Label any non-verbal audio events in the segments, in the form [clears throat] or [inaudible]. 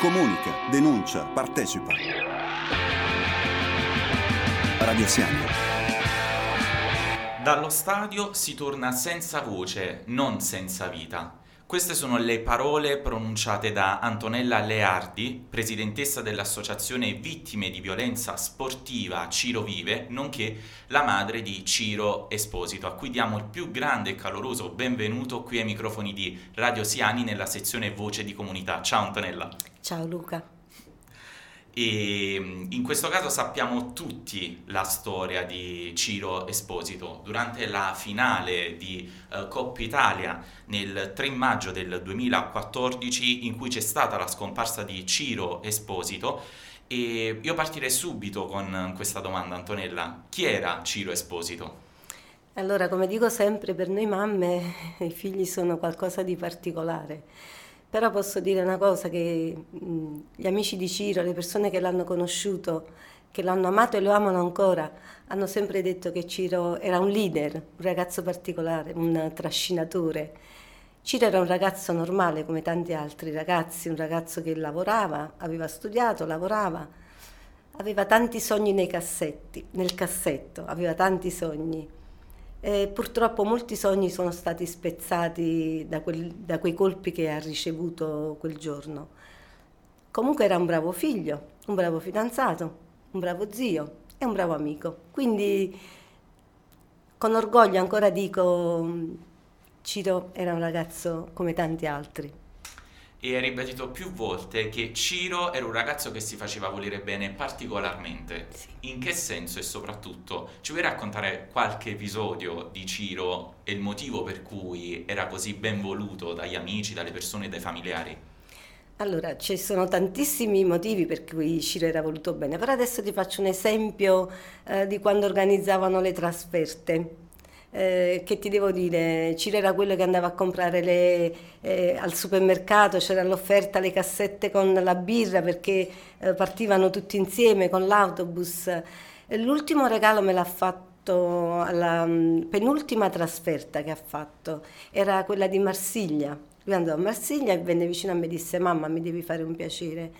Comunica, denuncia, partecipa. Radio Siani. Dallo stadio si torna senza voce, non senza vita. Queste sono le parole pronunciate da Antonella Leardi, presidentessa dell'Associazione Vittime di Violenza Sportiva Ciro Vive, nonché la madre di Ciro Esposito, a cui diamo il più grande e caloroso benvenuto qui ai microfoni di Radio Siani nella sezione Voce di Comunità. Ciao Antonella. Ciao Luca. E in questo caso sappiamo tutti la storia di Ciro Esposito. Durante la finale di uh, Coppa Italia nel 3 maggio del 2014, in cui c'è stata la scomparsa di Ciro Esposito, e io partirei subito con questa domanda, Antonella. Chi era Ciro Esposito? Allora, come dico sempre, per noi mamme [laughs] i figli sono qualcosa di particolare però posso dire una cosa, che mh, gli amici di Ciro, le persone che l'hanno conosciuto, che l'hanno amato e lo amano ancora, hanno sempre detto che Ciro era un leader, un ragazzo particolare, un trascinatore. Ciro era un ragazzo normale come tanti altri ragazzi, un ragazzo che lavorava, aveva studiato, lavorava, aveva tanti sogni nei cassetti, nel cassetto, aveva tanti sogni. E purtroppo molti sogni sono stati spezzati da, quel, da, quei colpi che ha ricevuto quel giorno. Comunque era un bravo figlio, un bravo fidanzato, un bravo zio e un bravo amico. Quindi con orgoglio ancora dico Ciro era un ragazzo come tanti altri e ha ribadito più volte che Ciro era un ragazzo che si faceva volere bene particolarmente. Sì. In che senso e soprattutto ci vuoi raccontare qualche episodio di Ciro e il motivo per cui era così ben voluto dagli amici, dalle persone e dai familiari? Allora, ci sono tantissimi motivi per cui Ciro era voluto bene, però adesso ti faccio un esempio eh, di quando organizzavano le trasferte eh, che ti devo dire, Ciro era quello che andava a comprare le, eh, al supermercato, c'era l'offerta, le cassette con la birra perché eh, partivano tutti insieme con l'autobus. L'ultimo regalo me l'ha fatto alla mm, penultima trasferta che ha fatto, era quella di Marsiglia. Lui andò a Marsiglia e venne vicino a me e disse mamma mi devi fare un piacere.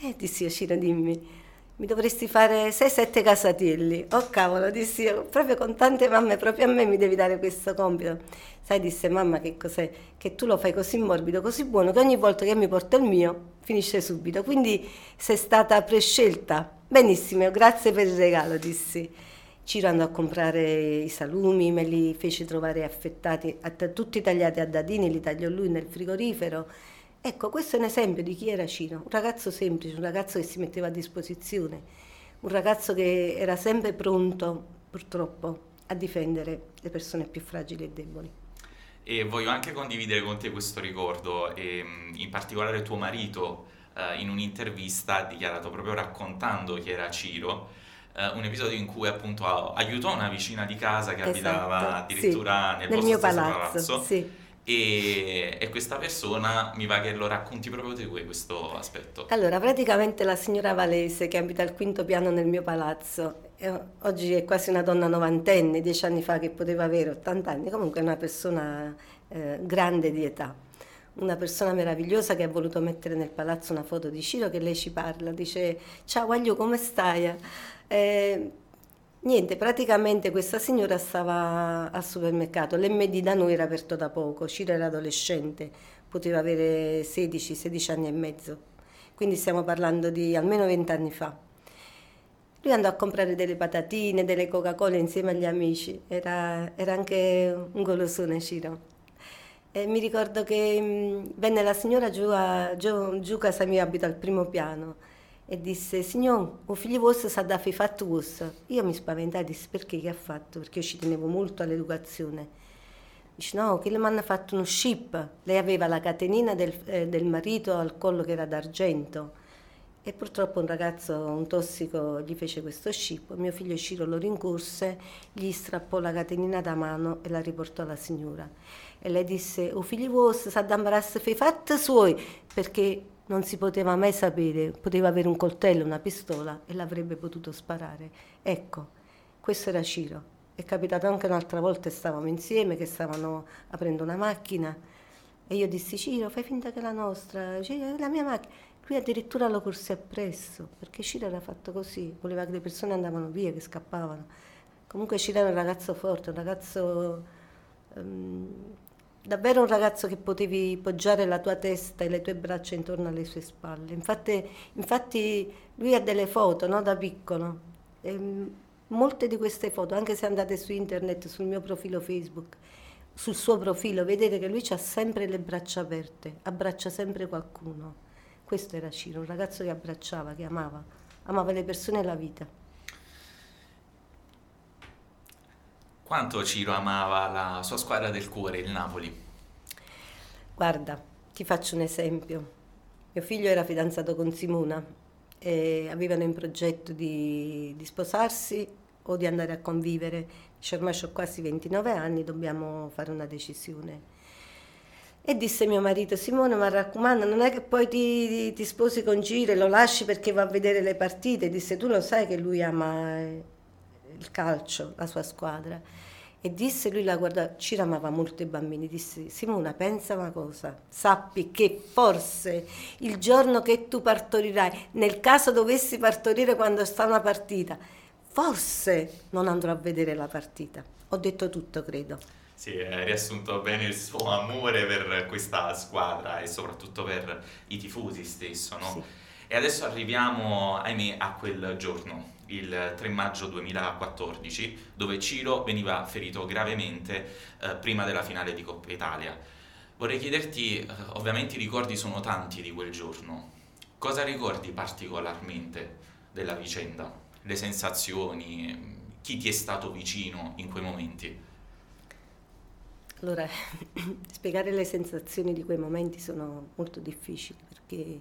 E dissi io Ciro dimmi mi dovresti fare 6-7 casatelli. Oh cavolo, dissi io, proprio con tante mamme, proprio a me mi devi dare questo compito. Sai, disse mamma che cos'è? Che tu lo fai così morbido, così buono, che ogni volta che mi porto il mio finisce subito. Quindi sei stata prescelta. Benissimo, grazie per il regalo, dissi. Ciro andò a comprare i salumi, me li fece trovare affettati, tutti tagliati a dadini, li tagliò lui nel frigorifero Ecco, questo è un esempio di chi era Ciro, un ragazzo semplice, un ragazzo che si metteva a disposizione, un ragazzo che era sempre pronto, purtroppo, a difendere le persone più fragili e deboli. E voglio anche condividere con te questo ricordo, e in particolare tuo marito eh, in un'intervista ha dichiarato proprio raccontando chi era Ciro, eh, un episodio in cui appunto aiutò una vicina di casa che esatto, abitava addirittura sì, nel, nel mio palazzo. palazzo. Sì e, e, questa persona mi va che lo racconti proprio te questo aspetto. Allora, praticamente la signora Valese che abita al quinto piano nel mio palazzo, eh, oggi è quasi una donna novantenne, dieci anni fa che poteva avere 80 anni, comunque è una persona eh, grande di età. Una persona meravigliosa che ha voluto mettere nel palazzo una foto di Ciro che lei ci parla, dice ciao Aglio come stai? Eh, Niente, praticamente questa signora stava al supermercato, l'MD da noi era aperto da poco, Ciro era adolescente, poteva avere 16-16 anni e mezzo, quindi stiamo parlando di almeno 20 anni fa. Lui andò a comprare delle patatine, delle Coca-Cola insieme agli amici, era, era anche un golosone Ciro. E mi ricordo che mh, venne la signora giù, a, giù, giù casa mia, abita al primo piano, e disse signor o figlio vostro sa da fare fatto questo io mi spaventai disse perché che ha fatto? Perché io ci tenevo molto all'educazione. Dice no che le hanno fatto uno ship lei aveva la catenina del, eh, del marito al collo che era d'argento. E purtroppo un ragazzo, un tossico, gli fece questo scippo. Mio figlio Ciro lo rincorse, gli strappò la catenina da mano e la riportò alla signora. E lei disse, o figlio vostro, sa da imbarazzo fai fatti suoi, perché non si poteva mai sapere, poteva avere un coltello, una pistola e l'avrebbe potuto sparare. Ecco, questo era Ciro. È capitato anche un'altra volta, stavamo insieme, che stavano aprendo una macchina e io dissi Ciro, fai finta che è la nostra, la mia macchina. Lui addirittura lo corse appresso, perché Ciro era fatto così, voleva che le persone andavano via, che scappavano. Comunque Ciro era un ragazzo forte, un ragazzo... Um, davvero un ragazzo che potevi poggiare la tua testa e le tue braccia intorno alle sue spalle. Infatti, infatti lui ha delle foto no, da piccolo. E molte di queste foto, anche se andate su internet, sul mio profilo Facebook, sul suo profilo, vedete che lui ha sempre le braccia aperte, abbraccia sempre qualcuno. Questo era Ciro, un ragazzo che abbracciava, che amava, amava le persone e la vita. Quanto Ciro amava la sua squadra del cuore, il Napoli? Guarda, ti faccio un esempio. Mio figlio era fidanzato con Simona e avevano in progetto di, di sposarsi o di andare a convivere. Dice, ormai ho quasi 29 anni, dobbiamo fare una decisione. E disse mio marito, Simone, ma raccomando, non è che poi ti, ti sposi con Ciro e lo lasci perché va a vedere le partite. Disse, tu lo sai che lui ama il calcio, la sua squadra. E disse, lui la guardava, ci amava molto i bambini, disse, Simona, pensa una cosa, sappi che forse il giorno che tu partorirai, nel caso dovessi partorire quando sta una partita, forse non andrò a vedere la partita. Ho detto tutto, credo. Sì, hai riassunto bene il suo amore per questa squadra e soprattutto per i tifosi stesso, no? Sì. E adesso arriviamo, ahimè, a quel giorno, il 3 maggio 2014, dove Ciro veniva ferito gravemente eh, prima della finale di Coppa Italia. Vorrei chiederti, eh, ovviamente i ricordi sono tanti di quel giorno, cosa ricordi particolarmente della vicenda? Le sensazioni, chi ti è stato vicino in quei momenti? Allora, [laughs] spiegare le sensazioni di quei momenti sono molto difficili perché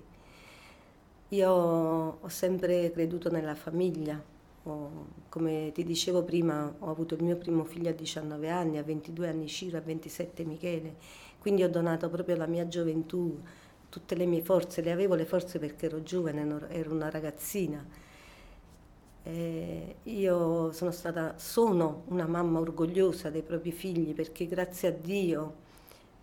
io ho sempre creduto nella famiglia, ho, come ti dicevo prima ho avuto il mio primo figlio a 19 anni, a 22 anni Ciro, a 27 Michele, quindi ho donato proprio la mia gioventù, tutte le mie forze, le avevo le forze perché ero giovane, ero una ragazzina. E io sono stata, sono una mamma orgogliosa dei propri figli perché grazie a Dio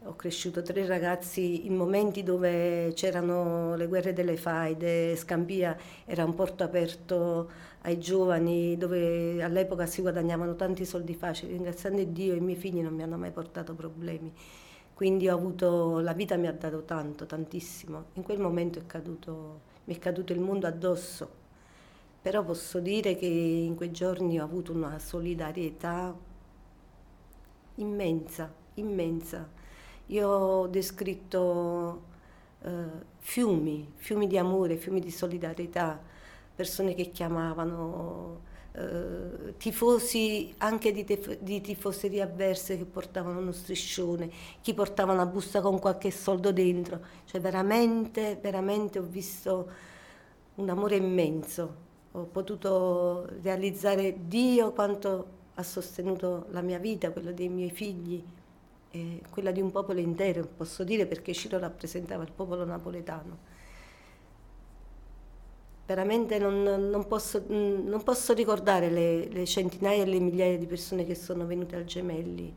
ho cresciuto tre ragazzi in momenti dove c'erano le guerre delle faide, Scampia era un porto aperto ai giovani dove all'epoca si guadagnavano tanti soldi facili. Ringraziando Dio i miei figli non mi hanno mai portato problemi. Quindi avuto, la vita mi ha dato tanto, tantissimo. In quel momento è caduto, mi è caduto il mondo addosso. Però posso dire che in quei giorni ho avuto una solidarietà immensa, immensa io ho descritto eh, fiumi, fiumi di amore, fiumi di solidarietà, persone che chiamavano, eh, tifosi anche di, tef- di, tifoserie avverse che portavano uno striscione, chi portava una busta con qualche soldo dentro. Cioè veramente, veramente ho visto un amore immenso. Ho potuto realizzare Dio quanto ha sostenuto la mia vita, quella dei miei figli, eh, quella di un popolo intero, posso dire, perché Ciro rappresentava il popolo napoletano. Veramente non, non, posso, non posso, ricordare le, le, centinaia e le migliaia di persone che sono venute al Gemelli,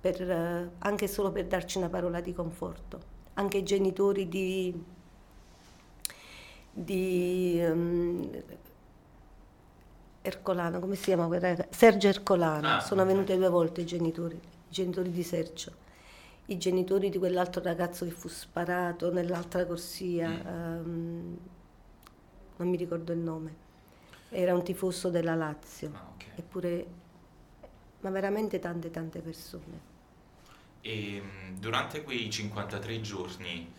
per, eh, anche solo per darci una parola di conforto. Anche i genitori di, di um, Ercolano, come si chiama? Sergio Ercolano, ah, sono venuti due volte i genitori i genitori di Sergio, i genitori di quell'altro ragazzo che fu sparato nell'altra corsia, um, non mi ricordo il nome, era un tifoso della Lazio, ah, okay. eppure, ma veramente tante tante persone. E ehm, durante quei 53 giorni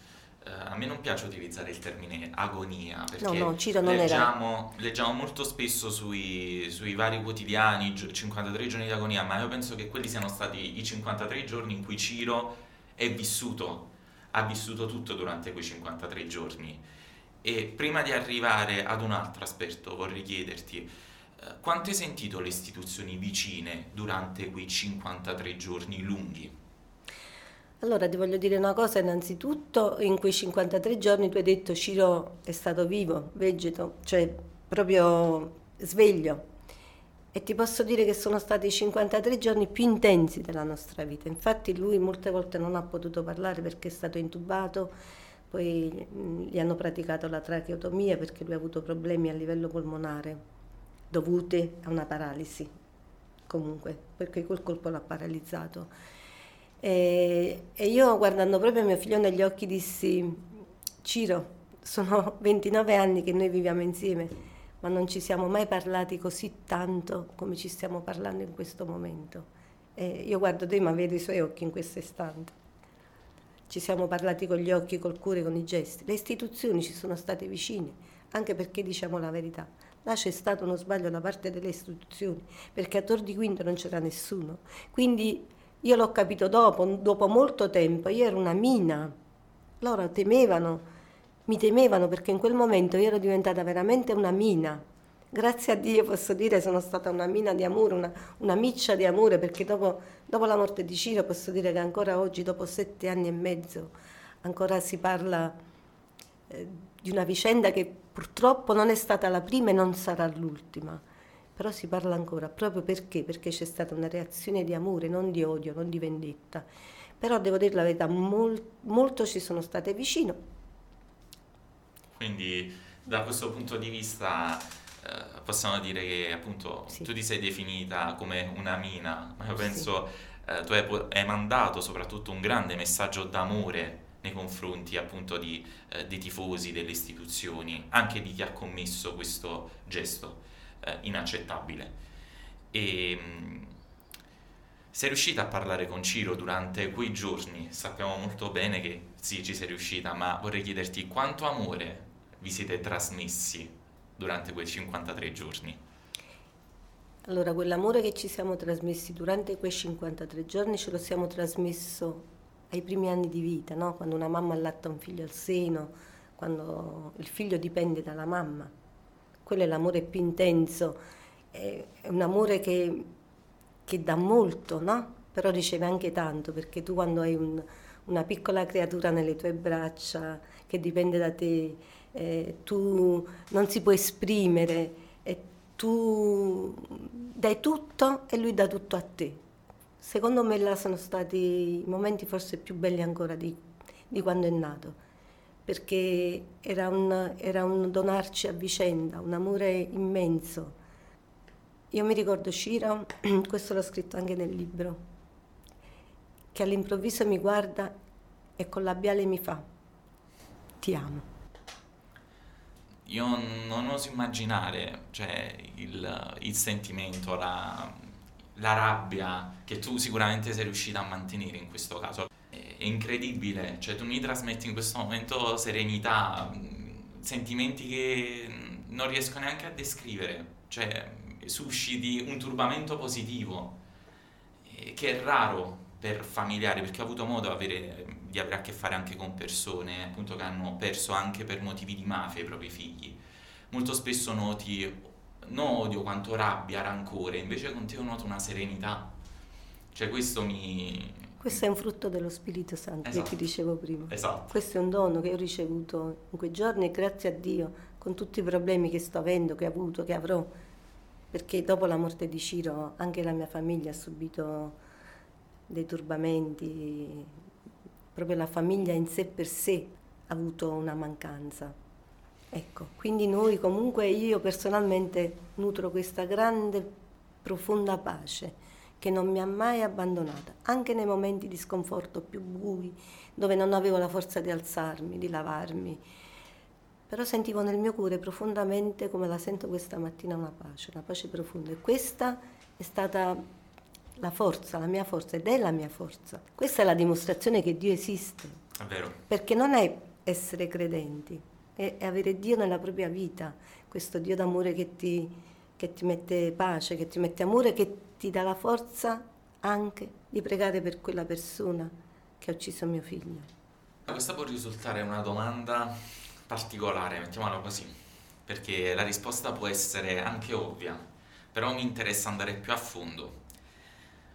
a me non piace utilizzare il termine agonia perché no, no, Ciro non leggiamo, era... leggiamo molto spesso sui, sui, vari quotidiani 53 giorni di agonia, ma io penso che quelli siano stati i 53 giorni in cui Ciro è vissuto, ha vissuto tutto durante quei 53 giorni. E prima di arrivare ad un altro aspetto vorrei chiederti uh, quanto hai sentito le istituzioni vicine durante quei 53 giorni lunghi? Allora ti voglio dire una cosa, innanzitutto in quei 53 giorni tu hai detto Ciro è stato vivo, vegeto, cioè proprio sveglio. E ti posso dire che sono stati i 53 giorni più intensi della nostra vita. Infatti lui molte volte non ha potuto parlare perché è stato intubato, poi gli hanno praticato la tracheotomia perché lui ha avuto problemi a livello polmonare dovuti a una paralisi, comunque, perché quel colpo l'ha paralizzato. E, e io guardando proprio mio figlio negli occhi dissi, Ciro, sono [laughs] 29 anni che noi viviamo insieme, ma non ci siamo mai parlati così tanto come ci stiamo parlando in questo momento. E io guardo te, ma vedo i suoi occhi in questo istante. Ci siamo parlati con gli occhi, col cuore, con i gesti. Le istituzioni ci sono state vicine, anche perché diciamo la verità. Là c'è stato uno sbaglio da parte delle istituzioni, perché a Tor di Quinto non c'era nessuno. Quindi io l'ho capito dopo, dopo molto tempo, io ero una mina. Loro temevano, mi temevano perché in quel momento io ero diventata veramente una mina. Grazie a Dio posso dire sono stata una mina di amore, una, una miccia di amore, perché dopo, dopo la morte di Ciro posso dire che ancora oggi, dopo sette anni e mezzo, ancora si parla eh, di una vicenda che purtroppo non è stata la prima e non sarà l'ultima, però si parla ancora, proprio perché? Perché c'è stata una reazione di amore, non di odio, non di vendetta. Però devo dire la verità, mol, molto ci sono state vicino. Quindi da questo punto di vista eh, possiamo dire che appunto sì. tu ti sei definita come una mina, ma io penso sì. eh, tu hai, hai mandato soprattutto un grande messaggio d'amore nei confronti appunto di, eh, dei tifosi, delle istituzioni, anche di chi ha commesso questo gesto eh, inaccettabile. E mm, sei riuscita a parlare con Ciro durante quei giorni? Sappiamo molto bene che sì, ci sei riuscita, ma vorrei chiederti quanto amore vi siete trasmessi durante quei 53 giorni? Allora, quell'amore che ci siamo trasmessi durante quei 53 giorni ce lo siamo trasmesso ai primi anni di vita, no? quando una mamma allatta un figlio al seno, quando il figlio dipende dalla mamma. Quello è l'amore più intenso, è un amore che, che dà molto, no? però riceve anche tanto, perché tu quando hai un, una piccola creatura nelle tue braccia che dipende da te, eh, tu non si può esprimere, e tu dai tutto e lui dà tutto a te. Secondo me là sono stati i momenti forse più belli ancora di, di quando è nato, perché era un, era un donarci a vicenda, un amore immenso. Io mi ricordo Ciro, [clears throat] questo l'ho scritto anche nel libro, che all'improvviso mi guarda e con labiale mi fa, ti amo. Io non oso immaginare cioè, il, il sentimento, la, la rabbia che tu sicuramente sei riuscita a mantenere in questo caso. È incredibile, cioè tu mi trasmetti in questo momento serenità, mm, sentimenti che non riesco neanche a descrivere, cioè susciti un turbamento positivo, che è raro per familiari, perché ho avuto modo avere, di avere a che fare anche con persone appunto, che hanno perso anche per motivi di mafia i propri figli. Molto spesso noti non odio quanto rabbia, rancore, invece con te noto una serenità. Cioè questo mi... Questo è un frutto dello Spirito Santo esatto. che ti dicevo prima. Esatto. Questo è un dono che ho ricevuto in quei giorni e grazie a Dio, con tutti i problemi che sto avendo, che ho avuto, che avrò, perché dopo la morte di Ciro anche la mia famiglia ha subito dei turbamenti, proprio la famiglia in sé per sé ha avuto una mancanza Ecco, quindi noi comunque io personalmente nutro questa grande, profonda pace che non mi ha mai abbandonata, anche nei momenti di sconforto più bui, dove non avevo la forza di alzarmi, di lavarmi. Però sentivo nel mio cuore profondamente, come la sento questa mattina, una pace, una pace profonda. E questa è stata la forza, la mia forza ed è la mia forza. Questa è la dimostrazione che Dio esiste. È vero. Perché non è essere credenti, e avere Dio nella propria vita, questo Dio d'amore che ti, che ti mette pace, che ti mette amore, che ti dà la forza anche di pregare per quella persona che ha ucciso mio figlio. Questa può risultare una domanda particolare, mettiamola così, perché la risposta può essere anche ovvia, però mi interessa andare più a fondo.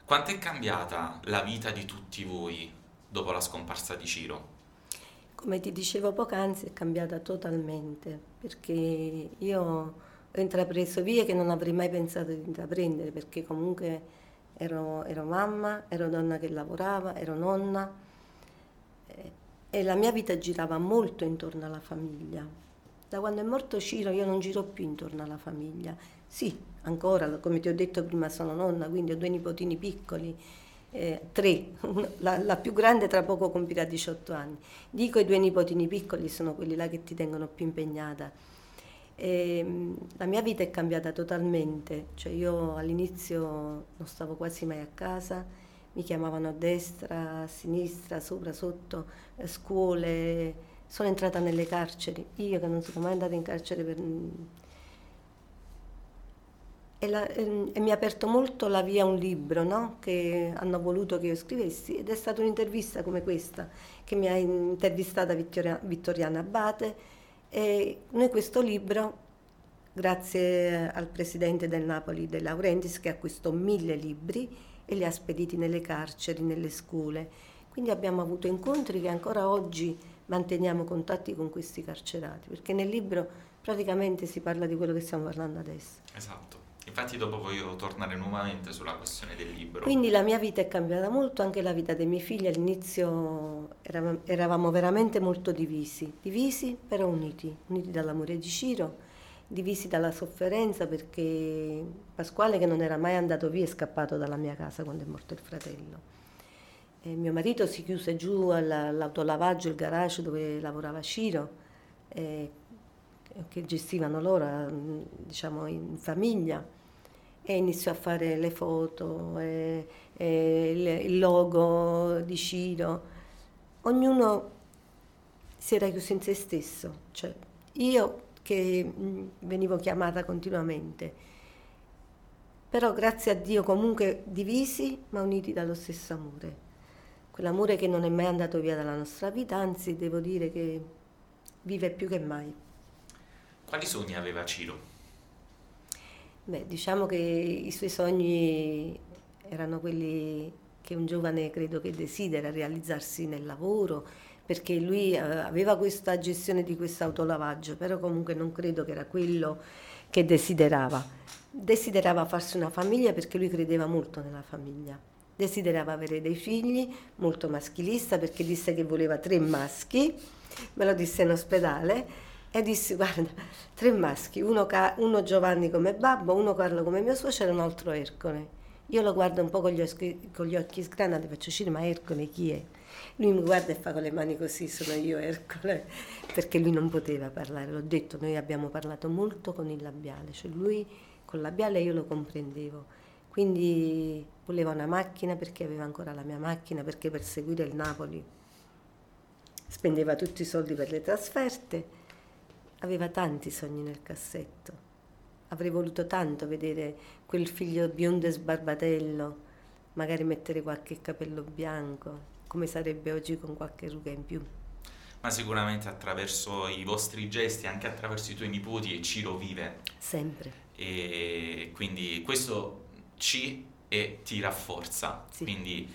Quanto è cambiata la vita di tutti voi dopo la scomparsa di Ciro? Come ti dicevo poc'anzi è cambiata totalmente perché io ho intrapreso vie che non avrei mai pensato di intraprendere perché comunque ero, ero mamma, ero donna che lavorava, ero nonna e, e la mia vita girava molto intorno alla famiglia. Da quando è morto Ciro io non giro più intorno alla famiglia. Sì, ancora, come ti ho detto prima, sono nonna, quindi ho due nipotini piccoli, eh, tre, la, la, più grande tra poco compirà 18 anni. Dico i due nipotini piccoli sono quelli là che ti tengono più impegnata. E, ehm, la mia vita è cambiata totalmente, cioè io all'inizio non stavo quasi mai a casa, mi chiamavano a destra, a sinistra, sopra, sotto, eh, scuole, sono entrata nelle carceri, io che non sono mai andata in carcere per... E, la, e, e mi ha aperto molto la via un libro no? che hanno voluto che io scrivessi. Ed è stata un'intervista come questa che mi ha intervistata Vittoria, Vittoriana Abate e noi questo libro grazie al presidente del Napoli De Laurentiis che acquistò mille libri e li ha spediti nelle carceri, nelle scuole. Quindi abbiamo avuto incontri che ancora oggi manteniamo contatti con questi carcerati, perché nel libro praticamente si parla di quello che stiamo parlando adesso. Esatto. Infatti dopo voglio tornare nuovamente sulla questione del libro. Quindi la mia vita è cambiata molto, anche la vita dei miei figli. All'inizio eravamo, eravamo veramente molto divisi, divisi però uniti, uniti dall'amore di Ciro divisi dalla sofferenza perché Pasquale che non era mai andato via è scappato dalla mia casa quando è morto il fratello. E mio marito si chiuse giù all'autolavaggio, il garage dove lavorava Ciro, eh, che gestivano loro diciamo, in famiglia e iniziò a fare le foto, e, e il logo di Ciro. Ognuno si era chiuso in se stesso, cioè io che venivo chiamata continuamente. Però grazie a Dio comunque divisi ma uniti dallo stesso amore. Quell'amore che non è mai andato via dalla nostra vita, anzi devo dire che vive più che mai. Quali sogni aveva Ciro? Beh, diciamo che i suoi sogni erano quelli che un giovane credo che desidera realizzarsi nel lavoro, perché lui eh, aveva questa gestione di questo autolavaggio, però comunque non credo che era quello che desiderava. Desiderava farsi una famiglia perché lui credeva molto nella famiglia. Desiderava avere dei figli, molto maschilista perché disse che voleva tre maschi, me lo disse in ospedale e disse [laughs] guarda, tre maschi, uno, uno Giovanni come babbo, uno Carlo come mio suocero e un altro Ercole. Io lo guardo un po' con gli occhi, con gli occhi sgranati faccio Ciro, ma Ercole chi è? Lui mi guarda e fa con le mani così, sono io Ercole, [laughs] perché lui non poteva parlare, l'ho detto, noi abbiamo parlato molto con il labiale, cioè lui col labiale io lo comprendevo, quindi voleva una macchina perché aveva ancora la mia macchina, perché per seguire il Napoli spendeva tutti i soldi per le trasferte, aveva tanti sogni nel cassetto. Avrei voluto tanto vedere quel figlio biondo e sbarbatello, magari mettere qualche capello bianco, come sarebbe oggi con qualche ruga in più. Ma sicuramente attraverso i vostri gesti, anche attraverso i tuoi nipoti, e Ciro vive. Sempre. E quindi questo ci e ti rafforza. Sì. Quindi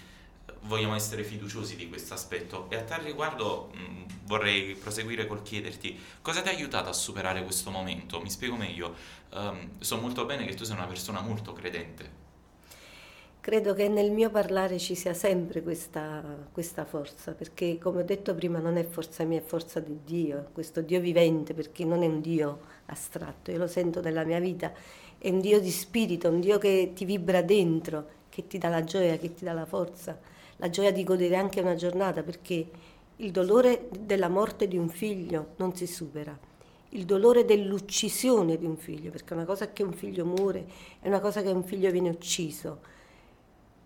vogliamo essere fiduciosi di questo aspetto. E a tal riguardo mh, mm, vorrei proseguire col chiederti cosa ti ha aiutato a superare questo momento? Mi spiego meglio. Um, so molto bene che tu sei una persona molto credente Credo che nel mio parlare ci sia sempre questa, questa, forza, perché come ho detto prima non è forza mia, è forza di Dio, questo Dio vivente, perché non è un Dio astratto, io lo sento nella mia vita, è un Dio di spirito, un Dio che ti vibra dentro, che ti dà la gioia, che ti dà la forza, la gioia di godere anche una giornata, perché il dolore della morte di un figlio non si supera, il dolore dell'uccisione di un figlio, perché una cosa che un figlio muore, è una cosa che un figlio viene ucciso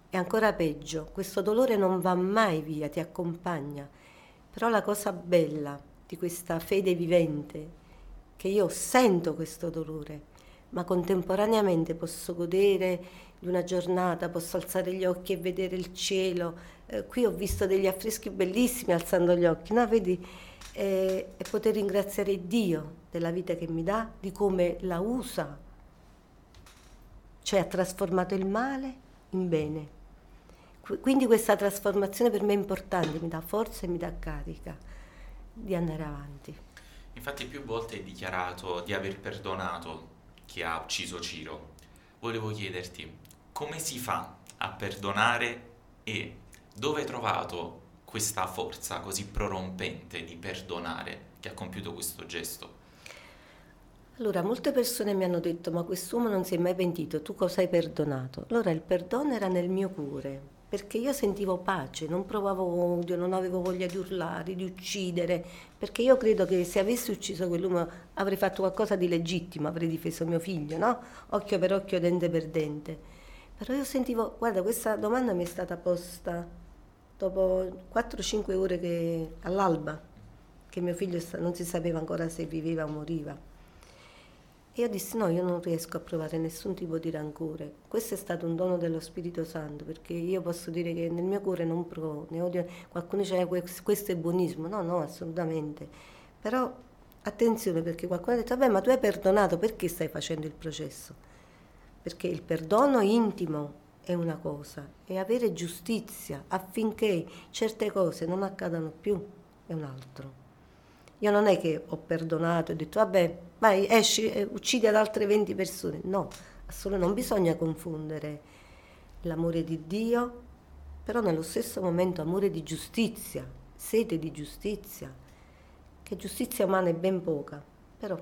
è ancora peggio, questo dolore non va mai via, ti accompagna. Però la cosa bella di questa fede vivente, che io sento questo dolore, ma contemporaneamente posso godere di una giornata, posso alzare gli occhi e vedere il cielo. Eh, qui ho visto degli affreschi bellissimi alzando gli occhi, no? Vedi? Eh, e poter ringraziare Dio della vita che mi dà, di come la usa, cioè ha trasformato il male in bene. Quindi questa trasformazione per me è importante, mi dà forza e mi dà carica di andare avanti. Infatti più volte hai dichiarato di aver perdonato chi ha ucciso Ciro. Volevo chiederti come si fa a perdonare e dove hai trovato questa forza così prorompente di perdonare che ha compiuto questo gesto? Allora, molte persone mi hanno detto, ma quest'uomo non si è mai pentito, tu cosa hai perdonato? Allora, il perdono era nel mio cuore, perché io sentivo pace, non provavo odio, non avevo voglia di urlare, di uccidere, perché io credo che se avessi ucciso quell'uomo avrei fatto qualcosa di legittimo, avrei difeso mio figlio, no? Occhio per occhio, dente per dente. Però io sentivo, guarda, questa domanda mi è stata posta dopo 4-5 ore che, all'alba, che mio figlio non si sapeva ancora se viveva o moriva. E io dissi no, io non riesco a provare nessun tipo di rancore. Questo è stato un dono dello Spirito Santo, perché io posso dire che nel mio cuore non provo, ne odio, qualcuno dice questo è buonismo, no, no, assolutamente. Però attenzione perché qualcuno ha detto, vabbè ma tu hai perdonato, perché stai facendo il processo? Perché il perdono intimo è una cosa e avere giustizia affinché certe cose non accadano più è un altro. Io non è che ho perdonato e ho detto vabbè, vai, esci e uccidi ad altre 20 persone. No, assolutamente non bisogna confondere l'amore di Dio, però nello stesso momento amore di giustizia, sete di giustizia, che giustizia umana è ben poca, però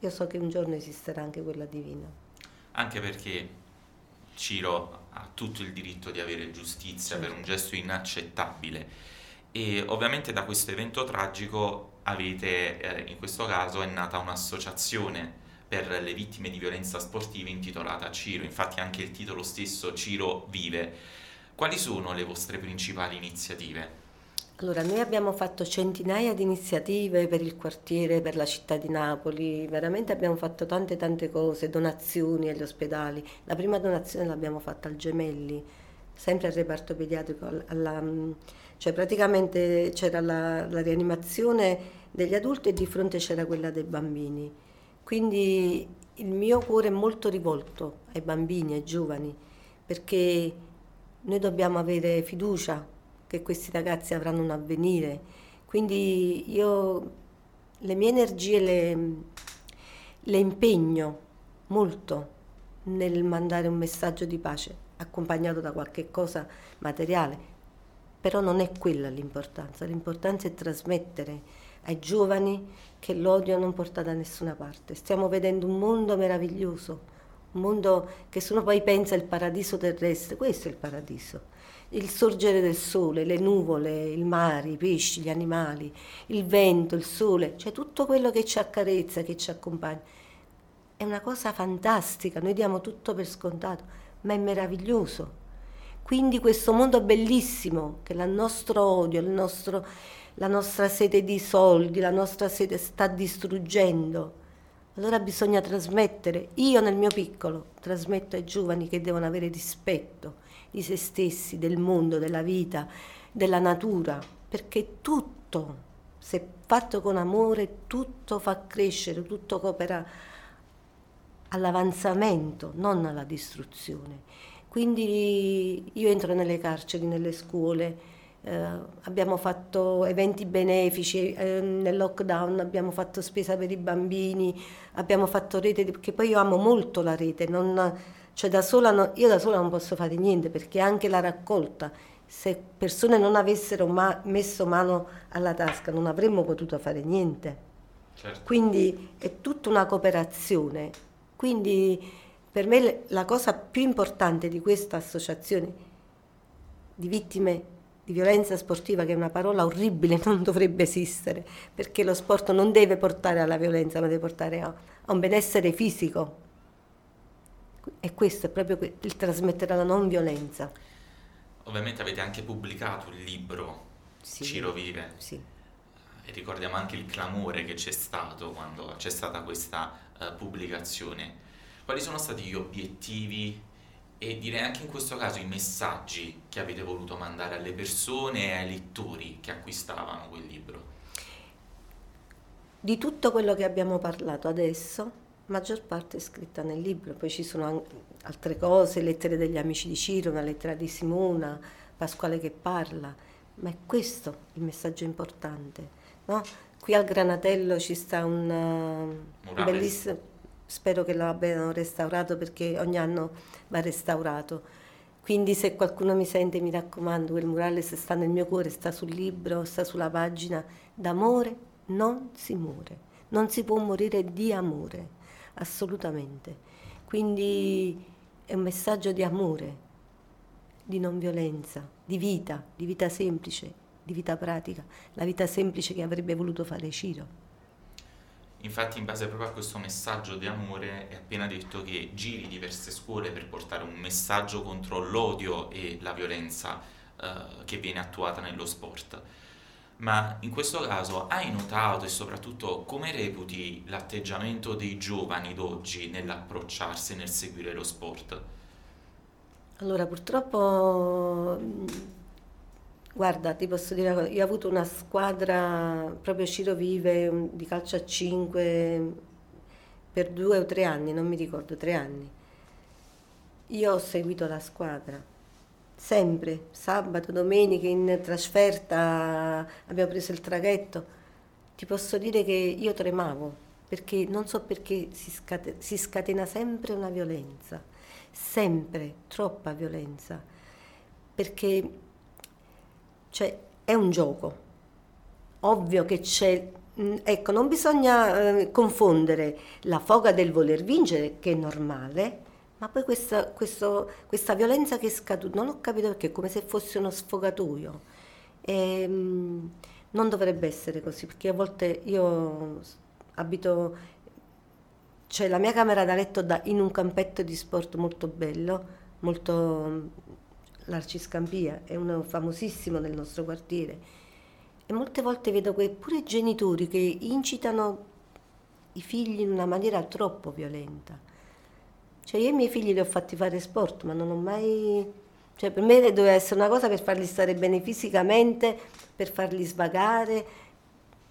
io so che un giorno esisterà anche quella divina. Anche perché Ciro ha tutto il diritto di avere giustizia certo. per un gesto inaccettabile e ovviamente da questo evento tragico avete, eh, in questo caso è nata un'associazione per le vittime di violenza sportiva intitolata Ciro, infatti anche il titolo stesso Ciro vive. Quali sono le vostre principali iniziative? Allora, noi abbiamo fatto centinaia di iniziative per il quartiere, per la città di Napoli, veramente abbiamo fatto tante tante cose, donazioni agli ospedali. La prima donazione l'abbiamo fatta al Gemelli, sempre al reparto pediatrico, alla, cioè praticamente c'era la, la rianimazione degli adulti e di fronte c'era quella dei bambini. Quindi il mio cuore è molto rivolto ai bambini, ai giovani, perché noi dobbiamo avere fiducia che questi ragazzi avranno un avvenire. Quindi io le mie energie le, le impegno molto nel mandare un messaggio di pace accompagnato da qualche cosa materiale, però non è quella l'importanza, l'importanza è trasmettere ai giovani che l'odio non porta da nessuna parte. Stiamo vedendo un mondo meraviglioso, un mondo che se uno poi pensa il paradiso terrestre, questo è il paradiso. Il sorgere del sole, le nuvole, il mare, i pesci, gli animali, il vento, il sole, cioè tutto quello che ci accarezza, che ci accompagna. È una cosa fantastica, noi diamo tutto per scontato, ma è meraviglioso. Quindi questo mondo bellissimo, che il nostro odio, il nostro, la nostra sete di soldi, la nostra sete sta distruggendo. Allora bisogna trasmettere, io nel mio piccolo, trasmetto ai giovani che devono avere rispetto di se stessi, del mondo, della vita, della natura, perché tutto, se fatto con amore, tutto fa crescere, tutto coopera all'avanzamento, non alla distruzione. Quindi io entro nelle carceri, nelle scuole, eh, abbiamo fatto eventi benefici, eh, nel lockdown abbiamo fatto spesa per i bambini, abbiamo fatto rete, perché poi io amo molto la rete, non, cioè da sola no, io da sola non posso fare niente perché anche la raccolta, se persone non avessero ma, messo mano alla tasca non avremmo potuto fare niente. Certo. Quindi è tutta una cooperazione. Quindi per me la cosa più importante di questa associazione di vittime di violenza sportiva, che è una parola orribile, [laughs] non dovrebbe esistere, perché lo sport non deve portare alla violenza, ma deve portare a, a un benessere fisico. E questo è proprio il trasmettere la non violenza. Ovviamente avete anche pubblicato il libro sì, Ciro Vive. Sì. E ricordiamo anche il clamore che c'è stato quando c'è stata questa uh, pubblicazione quali sono stati gli obiettivi e direi anche in questo caso i messaggi che avete voluto mandare alle persone e ai lettori che acquistavano quel libro? Di tutto quello che abbiamo parlato adesso, maggior parte è scritta nel libro, poi ci sono altre cose, lettere degli amici di Ciro, una lettera di Simona, Pasquale che parla, ma è questo il messaggio importante. No? Qui al Granatello ci sta un, un bellissimo spero che lo abbiano restaurato perché ogni anno va restaurato. Quindi se qualcuno mi sente, mi raccomando, quel murale se sta nel mio cuore, sta sul libro, sta sulla pagina, d'amore non si muore, non si può morire di amore, assolutamente. Quindi è un messaggio di amore, di non violenza, di vita, di vita semplice, di vita pratica, la vita semplice che avrebbe voluto fare Ciro. Infatti in base proprio a questo messaggio di amore è appena detto che giri diverse scuole per portare un messaggio contro l'odio e la violenza eh, che viene attuata nello sport. Ma in questo caso hai notato e soprattutto come reputi l'atteggiamento dei giovani d'oggi nell'approcciarsi, nel seguire lo sport? Allora purtroppo Guarda, ti posso dire una cosa, io ho avuto una squadra, proprio Ciro Vive, di calcio a 5 per due o tre anni, non mi ricordo, tre anni. Io ho seguito la squadra, sempre, sabato, domenica, in trasferta, abbiamo preso il traghetto. Ti posso dire che io tremavo, perché non so perché si, scatena, si scatena sempre una violenza, sempre, troppa violenza, perché cioè, è un gioco. Ovvio che c'è... Mm, ecco, non bisogna eh, confondere la foga del voler vincere, che è normale, ma poi questa, questo, questa violenza che è scaduta, non ho capito perché, come se fosse uno sfogatoio. E, ehm, non dovrebbe essere così, perché a volte io abito, cioè la mia camera da letto da, in un campetto di sport molto bello, molto l'Arciscampia, è uno famosissimo nel nostro quartiere. E molte volte vedo que, pure genitori che incitano i figli in una maniera troppo violenta. Cioè io i miei figli li ho fatti fare sport, ma non ho mai... Cioè per me doveva essere una cosa per farli stare bene fisicamente, per farli svagare.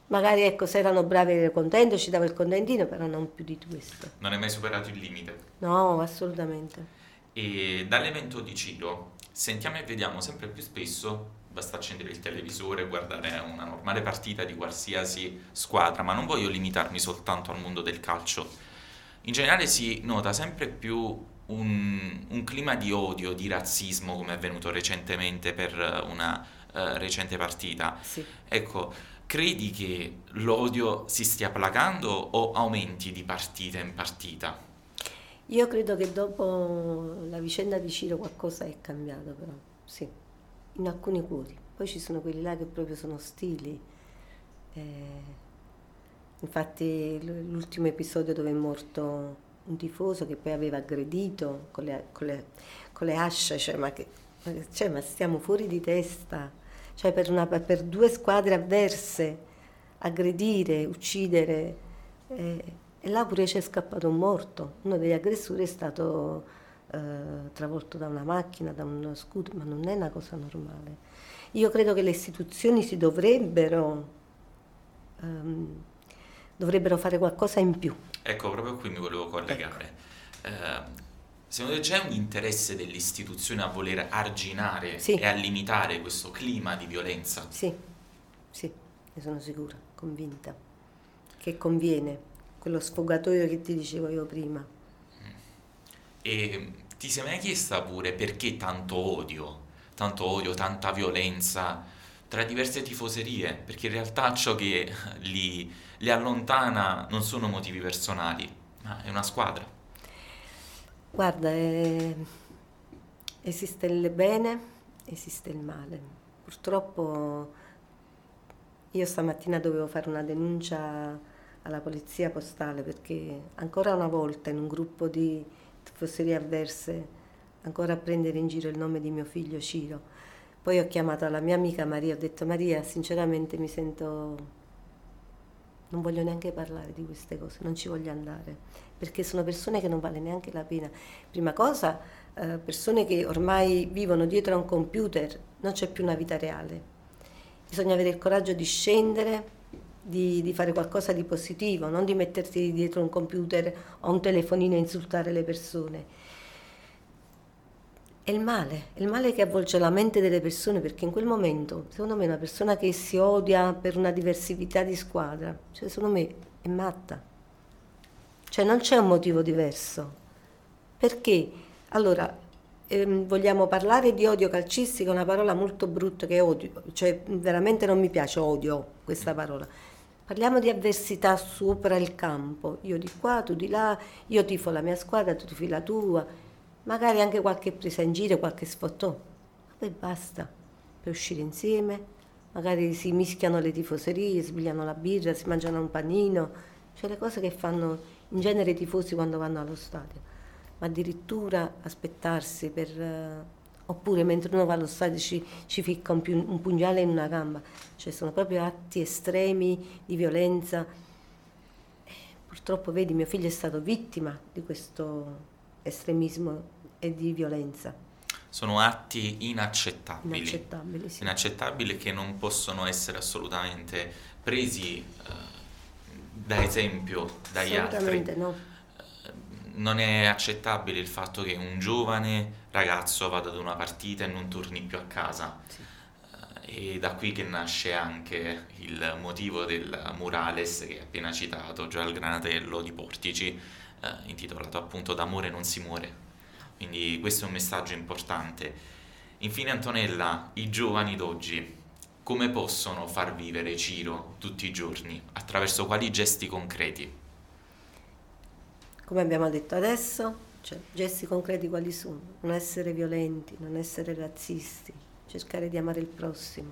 Magari ecco, se erano bravi ero contento, ci davo il contentino, però non più di questo. Non hai mai superato il limite? No, assolutamente. E dall'evento di Ciro sentiamo e vediamo sempre più spesso, basta accendere il televisore guardare una normale partita di qualsiasi squadra, ma non voglio limitarmi soltanto al mondo del calcio. In generale si nota sempre più un, un clima di odio, di razzismo, come è avvenuto recentemente per una uh, recente partita. Sì. Ecco, credi che l'odio si stia placando o aumenti di partita in partita? Io credo che dopo la vicenda di Ciro qualcosa è cambiato però, sì, in alcuni cuori. Poi ci sono quelli là che proprio sono ostili. Eh, infatti l'ultimo episodio dove è morto un tifoso che poi aveva aggredito con le, con le, con le asce, cioè ma, che, cioè ma, stiamo fuori di testa. Cioè per, una, per due squadre avverse, aggredire, uccidere. Eh, e là pure c'è scappato un morto, uno degli aggressori è stato eh, travolto da una macchina, da uno scooter, ma non è una cosa normale. Io credo che le istituzioni si dovrebbero, ehm, dovrebbero fare qualcosa in più. Ecco, proprio qui mi volevo collegare. Ecco. Eh, secondo te c'è un interesse delle istituzioni a voler arginare sì. e a limitare questo clima di violenza? Sì, sì, ne sono sicura, convinta, che conviene quello sfogatoio che ti dicevo io prima. E ti sei mai chiesta pure perché tanto odio, tanto odio, tanta violenza tra diverse tifoserie? Perché in realtà ciò che li, li allontana non sono motivi personali, ma è una squadra. Guarda, è... esiste il bene, esiste il male. Purtroppo io stamattina dovevo fare una denuncia alla polizia postale perché ancora una volta in un gruppo di tifoserie avverse ancora a prendere in giro il nome di mio figlio Ciro. Poi ho chiamato la mia amica Maria, ho detto Maria, sinceramente mi sento non voglio neanche parlare di queste cose, non ci voglio andare, perché sono persone che non vale neanche la pena. Prima cosa, eh, persone che ormai vivono dietro a un computer, non c'è più una vita reale. Bisogna avere il coraggio di scendere, di, di, fare qualcosa di positivo, non di metterti dietro un computer o un telefonino e insultare le persone. È il male, è il male che avvolge la mente delle persone perché in quel momento, secondo me, una persona che si odia per una diversità di squadra, cioè secondo me è matta. Cioè non c'è un motivo diverso. Perché? Allora, ehm, vogliamo parlare di odio calcistico, una parola molto brutta che odio, cioè veramente non mi piace odio questa parola. Parliamo di avversità sopra il campo, io di qua, tu di là, io tifo la mia squadra, tu tifi la tua, magari anche qualche presa in giro, qualche sfottò, poi basta, per uscire insieme, magari si mischiano le tifoserie, sbigliano la birra, si mangiano un panino, cioè le cose che fanno in genere i tifosi quando vanno allo stadio. Ma addirittura aspettarsi per... Uh, oppure mentre uno va allo stadio ci, ci ficca un, un, pugnale in una gamba, cioè sono proprio atti estremi di violenza. Eh, purtroppo vedi, mio figlio è stato vittima di questo estremismo e di violenza. Sono atti inaccettabili. Inaccettabili, sì. Inaccettabili che non possono essere assolutamente presi eh, da esempio dagli Assolutamente altri. no non è accettabile il fatto che un giovane ragazzo vada ad una partita e non torni più a casa. Sì. Eh, e da qui che nasce anche il motivo del murales che hai appena citato, già il granatello di Portici, eh, intitolato appunto D'amore non si muore. Quindi questo è un messaggio importante. Infine Antonella, i giovani d'oggi come possono far vivere Ciro tutti i giorni? Attraverso quali gesti concreti? come abbiamo detto adesso, cioè, gesti concreti quali sono? Non essere violenti, non essere razzisti, cercare di amare il prossimo,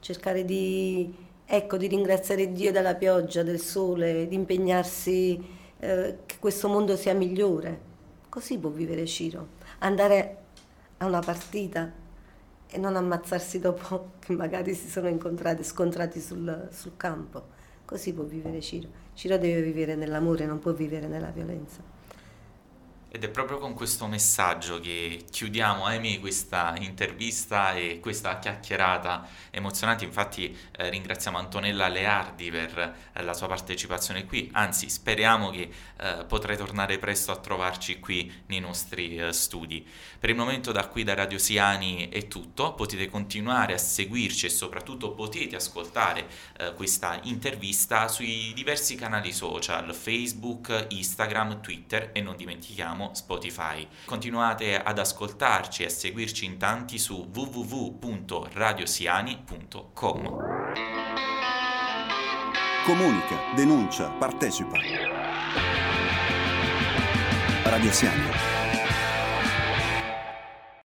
cercare di, ecco, di ringraziare Dio della pioggia, del sole, di impegnarsi eh, che questo mondo sia migliore. Così può vivere Ciro. Andare a una partita e non ammazzarsi dopo [laughs] che magari si sono incontrati, scontrati sul, sul campo. Così può vivere Ciro. Ciro deve vivere nell'amore, non può vivere nella violenza. Ed è proprio con questo messaggio che chiudiamo, Amy, questa intervista e questa chiacchierata emozionante. Infatti eh, ringraziamo Antonella Leardi per eh, la sua partecipazione qui, anzi speriamo che eh, potrai tornare presto a trovarci qui nei nostri eh, studi. Per il momento da qui da Radio Siani è tutto, potete continuare a seguirci e soprattutto potete ascoltare eh, questa intervista sui diversi canali social, Facebook, Instagram, Twitter e non dimentichiamo abbiamo Spotify. Continuate ad ascoltarci e a seguirci in tanti su www.radiosiani.com. Comunica, denuncia, partecipa. Radio Siani.